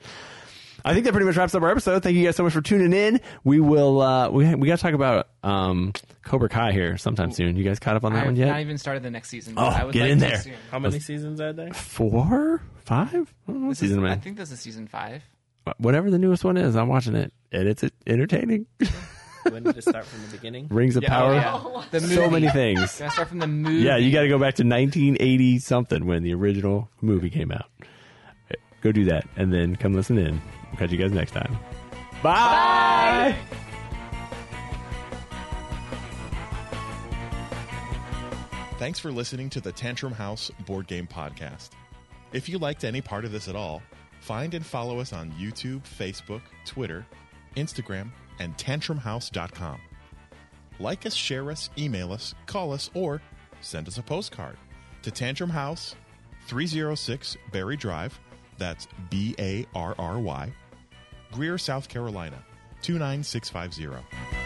I think that pretty much wraps up our episode. Thank you guys so much for tuning in. We will uh we we got to talk about um Cobra Kai here sometime soon. You guys caught up on that I've one yet? not even started the next season. Oh, but I would get like in to there. soon. How many seasons are there? Four, five? I don't know what This season is, am I I? think this is season five. Whatever the newest one is, I'm watching it, and it's entertaining. when did it start from the beginning? [LAUGHS] Rings of Yeah, Power, oh, yeah. [LAUGHS] The so many things. Can I start from the movie? Yeah, you got to go back to 1980 something when the original movie came out. Go do that, and then come listen in. We'll catch you guys next time. Bye. Thanks for listening to the Tantrum House Board Game Podcast. If you liked any part of this at all, find and follow us on YouTube, Facebook, Twitter, Instagram, and tantrumhouse.com. Like us, share us, email us, call us, or send us a postcard to Tantrum House, 306 Berry Drive. That's B A R R Y, Greer, South Carolina, 29650.